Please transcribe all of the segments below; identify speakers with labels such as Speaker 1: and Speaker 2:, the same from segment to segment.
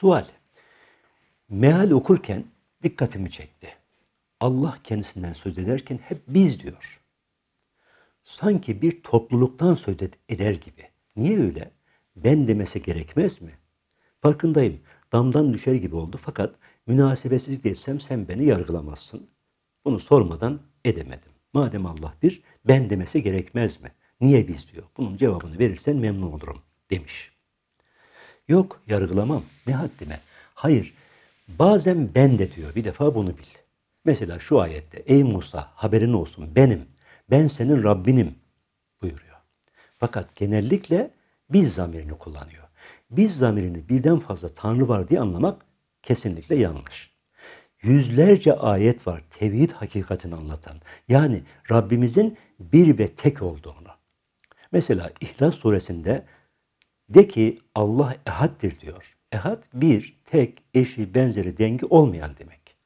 Speaker 1: Sual. Meal okurken dikkatimi çekti. Allah kendisinden söz ederken hep biz diyor. Sanki bir topluluktan söz eder gibi. Niye öyle? Ben demesi gerekmez mi? Farkındayım. Damdan düşer gibi oldu fakat münasebetsizlik desem sen beni yargılamazsın. Bunu sormadan edemedim. Madem Allah bir, ben demesi gerekmez mi? Niye biz diyor. Bunun cevabını verirsen memnun olurum demiş. Yok yargılamam. Ne haddime. Hayır. Bazen ben de diyor. Bir defa bunu bil. Mesela şu ayette ey Musa haberin olsun benim. Ben senin Rabbinim buyuruyor. Fakat genellikle biz zamirini kullanıyor. Biz zamirini birden fazla Tanrı var diye anlamak kesinlikle yanlış. Yüzlerce ayet var tevhid hakikatini anlatan. Yani Rabbimizin bir ve tek olduğunu. Mesela İhlas suresinde de ki Allah ehaddir diyor. Ehad bir, tek, eşi, benzeri, dengi olmayan demek.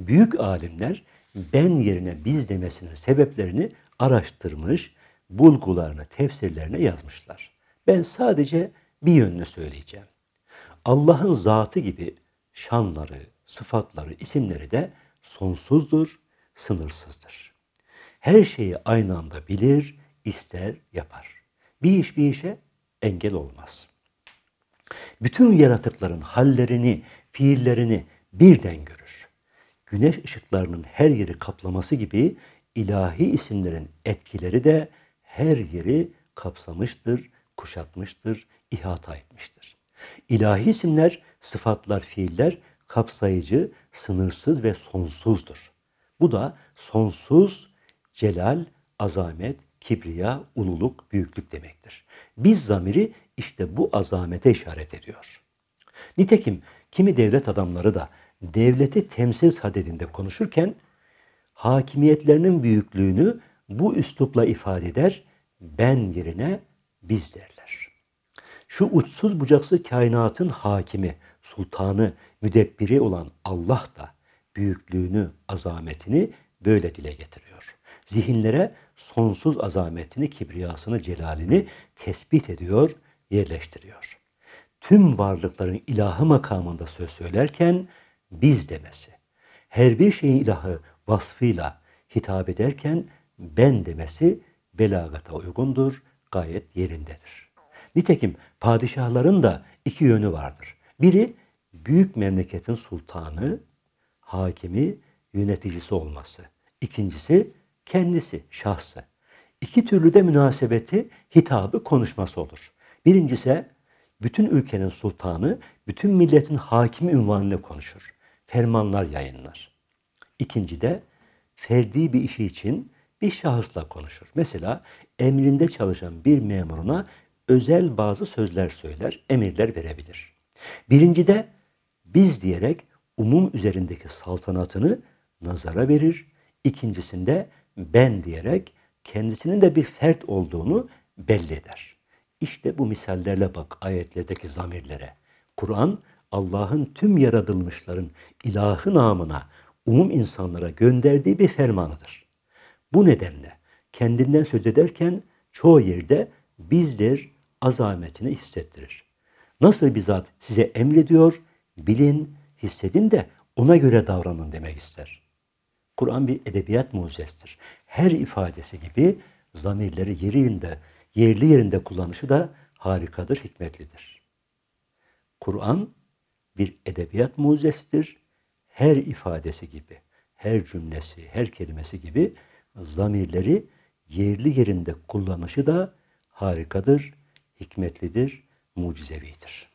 Speaker 1: Büyük alimler ben yerine biz demesinin sebeplerini araştırmış, bulgularını, tefsirlerine yazmışlar. Ben sadece bir yönünü söyleyeceğim. Allah'ın zatı gibi şanları, sıfatları, isimleri de sonsuzdur, sınırsızdır. Her şeyi aynı anda bilir, ister, yapar. Bir iş bir işe engel olmaz. Bütün yaratıkların hallerini, fiillerini birden görür. Güneş ışıklarının her yeri kaplaması gibi ilahi isimlerin etkileri de her yeri kapsamıştır, kuşatmıştır, ihata etmiştir. İlahi isimler, sıfatlar, fiiller kapsayıcı, sınırsız ve sonsuzdur. Bu da sonsuz celal, azamet, kibriya, ululuk, büyüklük demektir. Biz zamiri işte bu azamete işaret ediyor. Nitekim kimi devlet adamları da devleti temsil sadedinde konuşurken hakimiyetlerinin büyüklüğünü bu üslupla ifade eder, ben yerine biz derler. Şu uçsuz bucaksız kainatın hakimi, sultanı, müdebbiri olan Allah da büyüklüğünü, azametini böyle dile getiriyor. Zihinlere sonsuz azametini, kibriyasını, celalini tespit ediyor, yerleştiriyor. Tüm varlıkların ilahı makamında söz söylerken biz demesi, her bir şeyin ilahı vasfıyla hitap ederken ben demesi belagata uygundur, gayet yerindedir. Nitekim padişahların da iki yönü vardır. Biri büyük memleketin sultanı, hakimi, yöneticisi olması. İkincisi kendisi, şahsı. İki türlü de münasebeti, hitabı, konuşması olur. Birincisi bütün ülkenin sultanı, bütün milletin hakimi ünvanıyla konuşur. Fermanlar yayınlar. İkinci de ferdi bir işi için bir şahısla konuşur. Mesela emrinde çalışan bir memuruna özel bazı sözler söyler, emirler verebilir. Birinci de biz diyerek umum üzerindeki saltanatını nazara verir. İkincisinde ben diyerek kendisinin de bir fert olduğunu belli eder. İşte bu misallerle bak ayetlerdeki zamirlere. Kur'an Allah'ın tüm yaratılmışların ilahı namına umum insanlara gönderdiği bir fermanıdır. Bu nedenle kendinden söz ederken çoğu yerde bizdir azametini hissettirir. Nasıl bir zat size emrediyor, bilin, hissedin de ona göre davranın demek ister. Kur'an bir edebiyat mucizesidir. Her ifadesi gibi zamirleri yerinde, yerli yerinde kullanışı da harikadır, hikmetlidir. Kur'an bir edebiyat mucizesidir. Her ifadesi gibi, her cümlesi, her kelimesi gibi zamirleri yerli yerinde kullanışı da harikadır, hikmetlidir, mucizevidir.